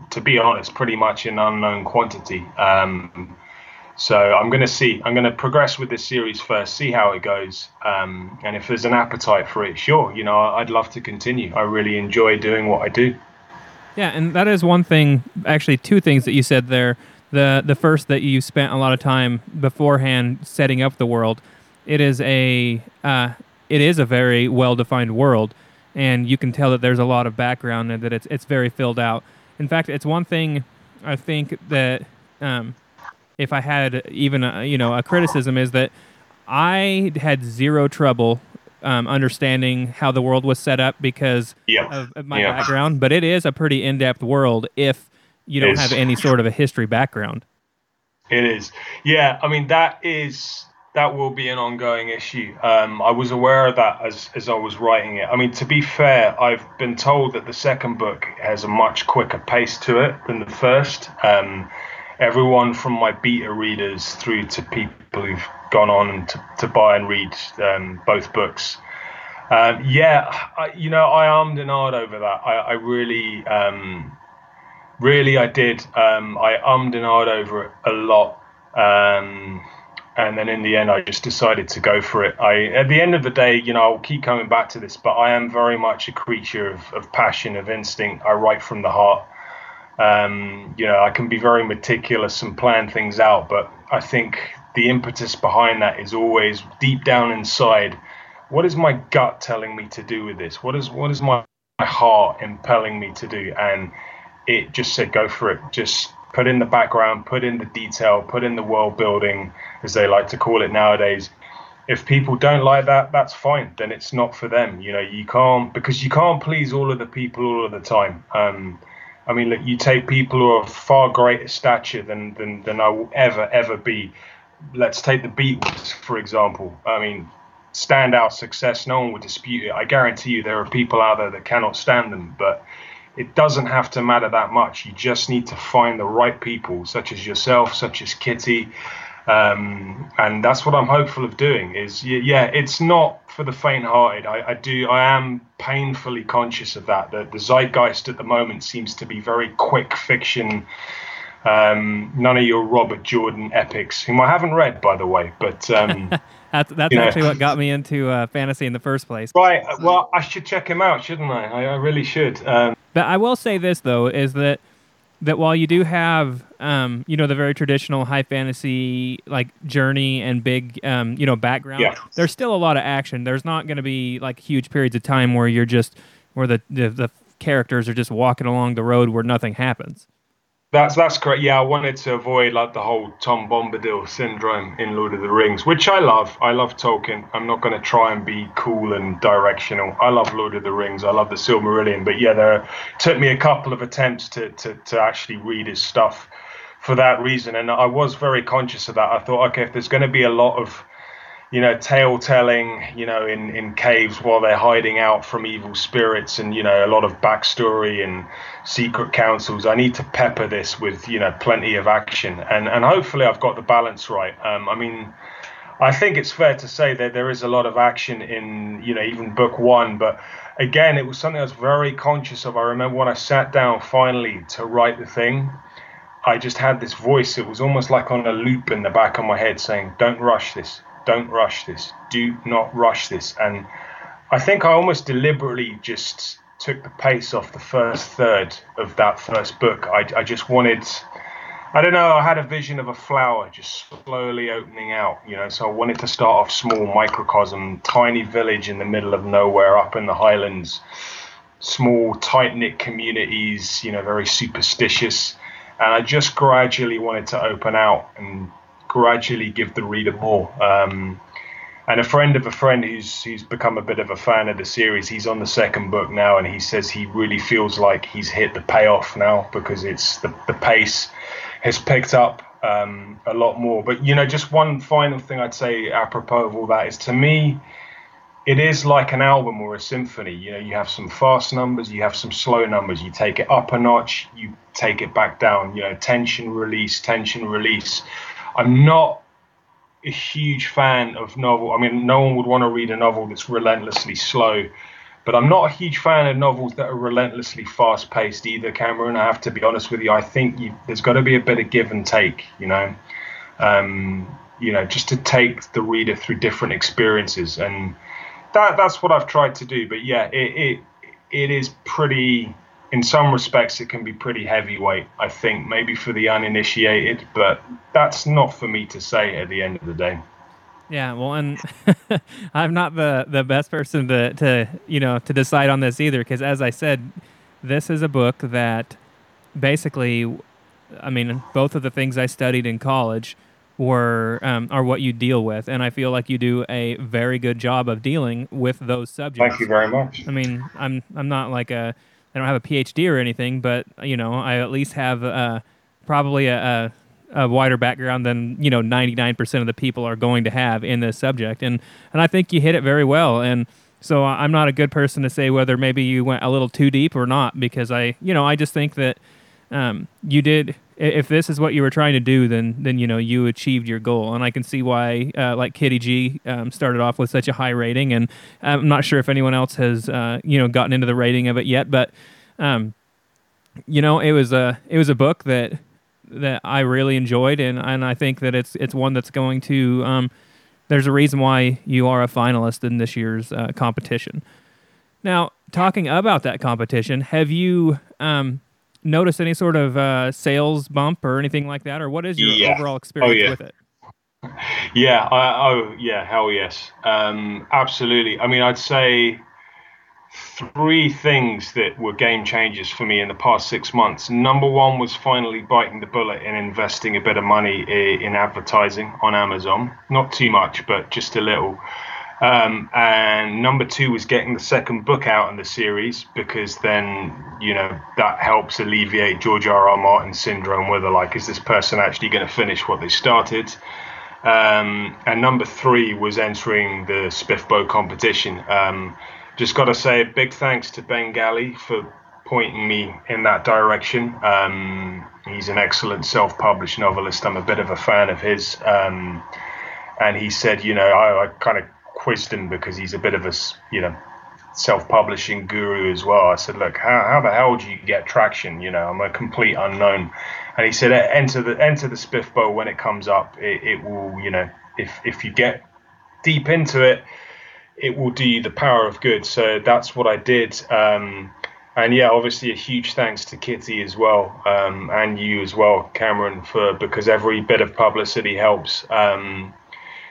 to be honest, pretty much an unknown quantity. Um, so I'm going to see. I'm going to progress with this series first, see how it goes, um, and if there's an appetite for it, sure. You know, I'd love to continue. I really enjoy doing what I do. Yeah, and that is one thing. Actually, two things that you said there. The the first that you spent a lot of time beforehand setting up the world. It is a uh, it is a very well defined world, and you can tell that there's a lot of background and that it's it's very filled out. In fact, it's one thing I think that um, if I had even a, you know a criticism is that I had zero trouble um, understanding how the world was set up because of, of, my background. But it is a pretty in depth world if you don't have any sort of a history background. It is. Yeah. I mean, that is. That will be an ongoing issue. Um, I was aware of that as, as I was writing it. I mean, to be fair, I've been told that the second book has a much quicker pace to it than the first. Um, everyone from my beta readers through to people who've gone on to, to buy and read um, both books Um, yeah, I, you know, I armed and ahed over that. I, I really, um, really, I did. Um, I ummed and ahed over it a lot. Um, and then in the end, I just decided to go for it. I, at the end of the day, you know, I'll keep coming back to this, but I am very much a creature of, of passion, of instinct. I write from the heart. Um, you know, I can be very meticulous and plan things out, but I think the impetus behind that is always deep down inside. What is my gut telling me to do with this? What is what is my, heart impelling me to do? And it just said, go for it. Just put in the background, put in the detail, put in the world building, as they like to call it nowadays. If people don't like that, that's fine. Then it's not for them. You know, you can't because you can't please all of the people all of the time. Um, I mean, look, you take people who are far greater stature than, than than I will ever ever be. Let's take the Beatles for example. I mean, standout success. No one would dispute it. I guarantee you, there are people out there that cannot stand them, but it doesn't have to matter that much. You just need to find the right people, such as yourself, such as Kitty. Um, and that's what I'm hopeful of doing. Is yeah, it's not for the faint-hearted. I, I do. I am painfully conscious of that. That the zeitgeist at the moment seems to be very quick fiction. Um, none of your Robert Jordan epics, whom I haven't read, by the way. But um, that's that's actually know. what got me into uh, fantasy in the first place. Right. Well, I should check him out, shouldn't I? I, I really should. Um, but I will say this though is that that while you do have um, you know the very traditional high fantasy like journey and big um, you know background yeah. there's still a lot of action there's not going to be like huge periods of time where you're just where the, the the characters are just walking along the road where nothing happens that's that's correct. Yeah, I wanted to avoid like the whole Tom Bombadil syndrome in Lord of the Rings, which I love. I love Tolkien. I'm not going to try and be cool and directional. I love Lord of the Rings. I love the Silmarillion. But yeah, there took me a couple of attempts to to to actually read his stuff for that reason, and I was very conscious of that. I thought, okay, if there's going to be a lot of you know, tale telling, you know, in, in caves while they're hiding out from evil spirits and, you know, a lot of backstory and secret councils. I need to pepper this with, you know, plenty of action. And, and hopefully I've got the balance right. Um, I mean, I think it's fair to say that there is a lot of action in, you know, even book one. But again, it was something I was very conscious of. I remember when I sat down finally to write the thing, I just had this voice. It was almost like on a loop in the back of my head saying, don't rush this don't rush this. Do not rush this. And I think I almost deliberately just took the pace off the first third of that first book. I, I just wanted, I don't know, I had a vision of a flower just slowly opening out, you know. So I wanted to start off small, microcosm, tiny village in the middle of nowhere up in the highlands, small, tight knit communities, you know, very superstitious. And I just gradually wanted to open out and gradually give the reader more. Um, and a friend of a friend who's who's become a bit of a fan of the series, he's on the second book now, and he says he really feels like he's hit the payoff now because it's the the pace has picked up um, a lot more. But you know, just one final thing I'd say apropos of all that is to me, it is like an album or a symphony. You know, you have some fast numbers, you have some slow numbers. You take it up a notch, you take it back down. You know, tension release, tension release. I'm not a huge fan of novel. I mean, no one would want to read a novel that's relentlessly slow, but I'm not a huge fan of novels that are relentlessly fast paced either, Cameron. I have to be honest with you. I think you, there's got to be a bit of give and take, you know, um, you know, just to take the reader through different experiences, and that that's what I've tried to do. But yeah, it it, it is pretty in some respects, it can be pretty heavyweight, I think, maybe for the uninitiated, but that's not for me to say at the end of the day. Yeah, well, and I'm not the, the best person to, to you know to decide on this either, because as I said, this is a book that basically, I mean, both of the things I studied in college were um, are what you deal with, and I feel like you do a very good job of dealing with those subjects. Thank you very much. I mean, I'm I'm not like a I don't have a PhD or anything, but you know, I at least have uh, probably a, a, a, wider background than you know 99% of the people are going to have in this subject, and and I think you hit it very well. And so I'm not a good person to say whether maybe you went a little too deep or not, because I you know I just think that um, you did if this is what you were trying to do, then then you know you achieved your goal, and I can see why uh, like Kitty G um, started off with such a high rating, and I'm not sure if anyone else has uh, you know gotten into the rating of it yet, but um, you know it was a it was a book that that I really enjoyed, and and I think that it's it's one that's going to um, there's a reason why you are a finalist in this year's uh, competition. Now, talking about that competition, have you um, noticed any sort of uh, sales bump or anything like that, or what is your yeah. overall oh, experience oh, yeah. with it? Yeah. I, oh, yeah. Hell yes. Um, absolutely. I mean, I'd say three things that were game changers for me in the past six months. Number one was finally biting the bullet and investing a bit of money in advertising on Amazon. Not too much, but just a little. Um, and number two was getting the second book out in the series because then, you know, that helps alleviate George R. R. Martin syndrome, where they're like, is this person actually going to finish what they started? Um, and number three was entering the SPFBO competition. Um, just got to say a big thanks to Ben Galley for pointing me in that direction. Um, he's an excellent self-published novelist. I'm a bit of a fan of his. Um, and he said, you know, I, I kind of him because he's a bit of a you know self-publishing guru as well. I said, look, how, how the hell do you get traction? You know, I'm a complete unknown. And he said, enter the enter the SPFBO when it comes up. It, it will, you know, if if you get deep into it, it will do you the power of good. So that's what I did. Um, and yeah, obviously a huge thanks to Kitty as well, um, and you as well, Cameron, for because every bit of publicity helps. Um,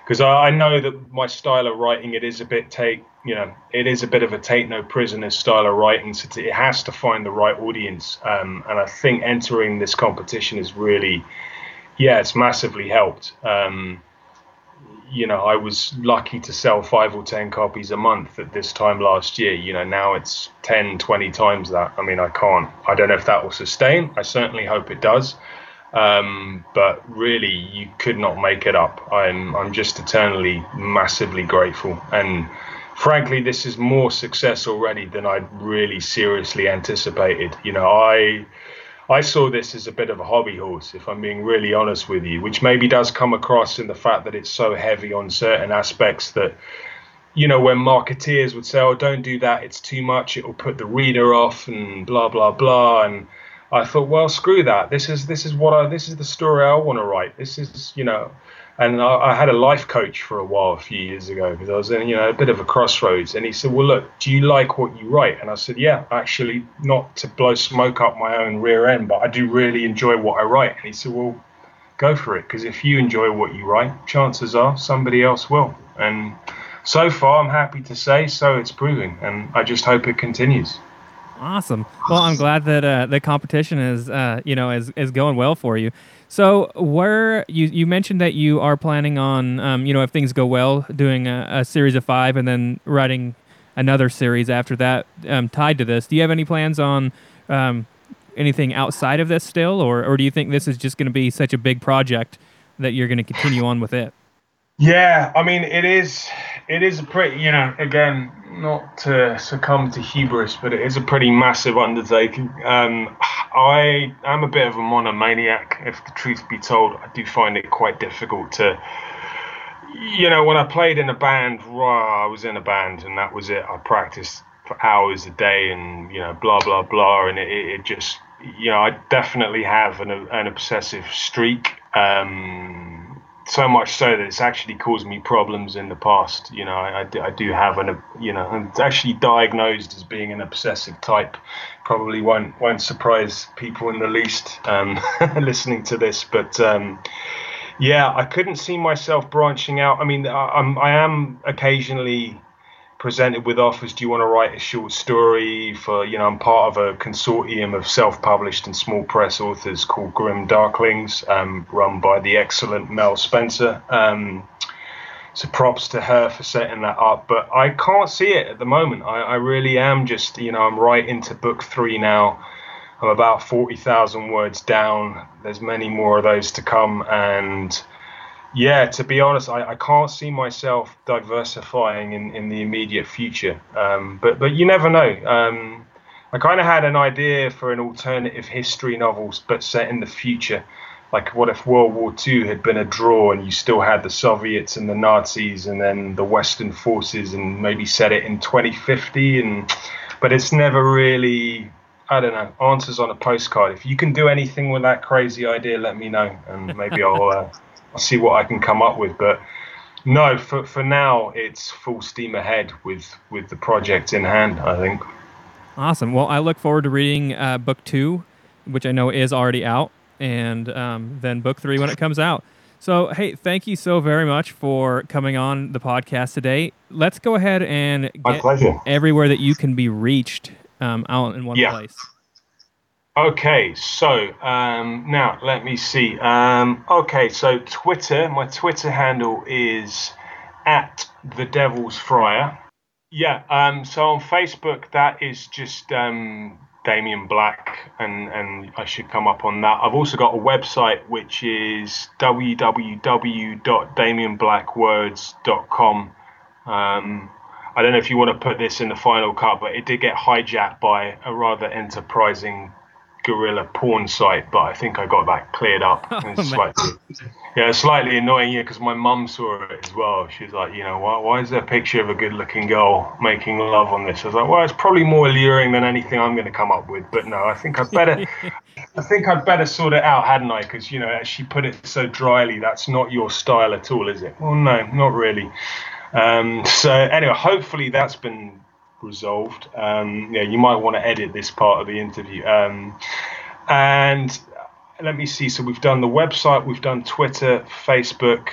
because I, I, know that my style of writing it is a bit take you know it is a bit of a take no prisoners style of writing so it has to find the right audience. Um, and I think entering this competition has really yeah it's massively helped. Um, you know I was lucky to sell five or ten copies a month at this time last year. You know now it's 10 20 times that. I mean I can't I don't know if that will sustain. I certainly hope it does um, but really, you could not make it up. I'm I'm just eternally massively grateful, and frankly, this is more success already than I'd really seriously anticipated. You know, I I saw this as a bit of a hobby horse, if I'm being really honest with you, which maybe does come across in the fact that it's so heavy on certain aspects that you know, when marketeers would say, "Oh, don't do that; it's too much; it will put the reader off," and blah blah blah, and I thought, well, screw that. This is this is what I this is the story I want to write. This is you know, and I, I, had a life coach for a while a few years ago because I was in you know a bit of a crossroads, and he said, well, look, do you like what you write? And I said, yeah, actually, not to blow smoke up my own rear end, but I do really enjoy what I write. And he said, well, go for it because if you enjoy what you write, chances are somebody else will. And so far, I'm happy to say so. It's proving, and I just hope it continues. Awesome. Well, I'm glad that uh, the competition is, uh, you know, is, is going well for you. So, where you you mentioned that you are planning on, um, you know, if things go well, doing a, a, series of five and then writing another series after that um, tied to this. Do you have any plans on um, anything outside of this still, or or do you think this is just going to be such a big project that you're going to continue on with it? Yeah, I mean, it is. It is a pretty, you know, again, not to succumb to hubris, but it is a pretty massive undertaking. Um, I am a bit of a monomaniac, if the truth be told. I do find it quite difficult to, you know, when I played in a band, raw, I was in a band, and that was it. I practiced for hours a day, and you know, blah blah blah, and it, it just, you know, I definitely have an, an obsessive streak. Um, so much so that it's actually caused me problems in the past. You know, I, I, do have an, you know, I'm actually diagnosed as being an obsessive type. Probably won't won't surprise people in the least um, listening to this, but um, yeah, I couldn't see myself branching out. I mean, I, I'm I am occasionally presented with offers do you want to write a short story for you know i'm part of a consortium of self-published and small press authors called grim darklings um, run by the excellent mel spencer. Um, so props to her for setting that up but i can't see it at the moment. I, I really am just you know i'm right into book three now. I'm about 40000 words down. There's many more of those to come and yeah, to be honest, I, I can't see myself diversifying in, in the immediate future. Um, but but you never know. Um, I kind of had an idea for an alternative history novels, but set in the future. Like, what if World War II had been a draw and you still had the Soviets and the Nazis and then the Western forces, and maybe set it in 2050? And but it's never really, I don't know, answers on a postcard. If you can do anything with that crazy idea, let me know, and maybe I'll, uh, I'll see what I can come up with. But no, for for now, it's full steam ahead with with the project in hand. I think. Awesome. Well, I look forward to reading uh, book two, which I know is already out, and um, then book three when it comes out. So, hey, thank you so very much for coming on the podcast today. Let's go ahead and My pleasure. everywhere that you can be reached um, out in one Yeah. place. Okay, so um, now let me see. Um, okay, so Twitter, my Twitter handle is at the Devil's Friar. Yeah, um, so on Facebook, that is just um, Damien Black, and, and I should come up on that. I've also got a website which is www.damienblackwords.com. Um, I don't know if you want to put this in the final cut, but it did get hijacked by a rather enterprising guerrilla porn site, but I think I got that cleared up. It's slightly, yeah, slightly annoying, yeah, because my mum saw it as well. She was like, you know, why, why is there a picture of a good-looking girl making love on this? I was like, well, it's probably more alluring than anything I'm going to come up with. But no, I think I'd better, I think I'd better sort it out, hadn't I? Because you know, as she put it so dryly, that's not your style at all, is it? Well, no, not really. Um, so anyway, hopefully that's been resolved. Um, yeah, you might want to edit this part of the interview. Um, and let me see. So we've done the website, we've done Twitter, Facebook.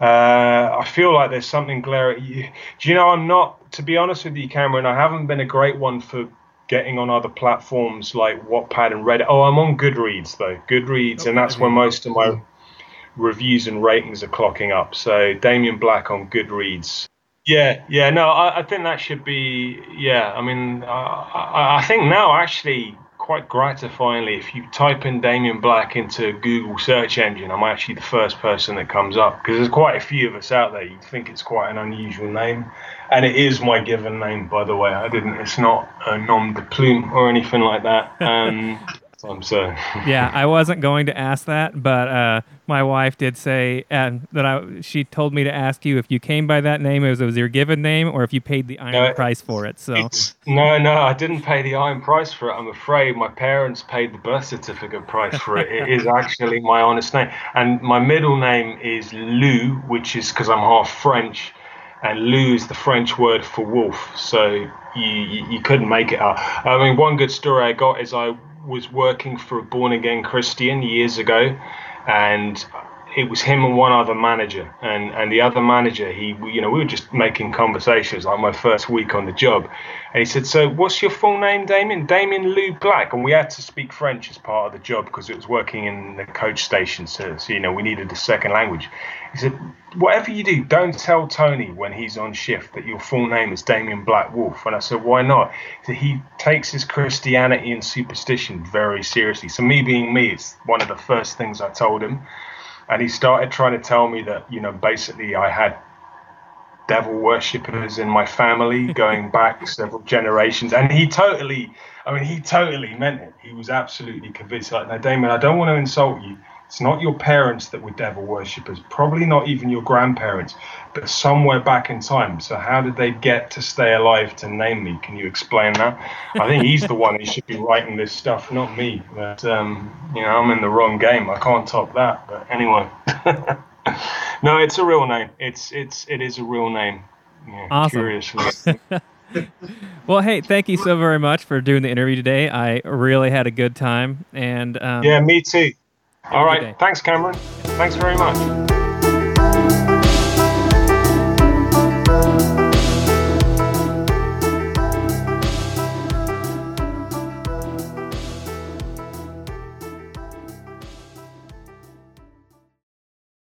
Uh, I feel like there's something glaring. Do you know? I'm not, to be honest with you, Cameron. I haven't been a great one for getting on other platforms like Wattpad and Reddit. Oh, I'm on Goodreads though. Goodreads, and that's where most of my reviews and ratings are clocking up. So Damien Black on Goodreads. Yeah, yeah, no, I, I think that should be. Yeah, I mean, uh, I, I think now actually quite gratifyingly, if you type in Damien Black into Google search engine, I'm actually the first person that comes up because there's quite a few of us out there. You'd think it's quite an unusual name, and it is my given name, by the way. I didn't. It's not a nom de plume or anything like that. Um, I'm so. yeah, I wasn't going to ask that, but uh, my wife did say uh, that I. She told me to ask you if you came by that name, it was, it was your given name, or if you paid the iron No, price for it. So no, no, I didn't pay the iron price for it. I'm afraid my parents paid the birth certificate price for it. It is actually my honest name, and my middle name is Lou, which is because I'm half French, and Lou is the French word for wolf. So you, you you couldn't make it up. I mean, one good story I got is I was working for a born again Christian years ago, and it was him and one other manager. And and the other manager he you know we were just making conversations like my first week on the job. And he said so what's your full name damien? Damien lou black. And we had to speak french as part of the job because it was working in the coach station so, so you know we needed a second language he said whatever you do don't tell tony when he's on shift that your full name is damien black wolf and i said why not so he takes his christianity and superstition very seriously so me being me it's one of the first things i told him and he started trying to tell me that you know basically I had devil worshippers in my family going back several generations, and he totally, I mean, he totally meant it. He was absolutely convinced. Like, no, Damien, I don't want to insult you. It's not your parents that were devil worshippers, probably not even your grandparents, but somewhere back in time. So how did they get to stay alive to name me? Can you explain that? I think he's the one who should be writing this stuff, not me. But um, you know, I'm in the wrong game. I can't top that. But anyway, no, it's a real name. It's it's it is a real name. Yeah, Awesome. Curiously. well, hey, thank you so very much for doing the interview today. I really had a good time, and um, yeah, me too. All right. Thanks, Cameron. Thanks very much.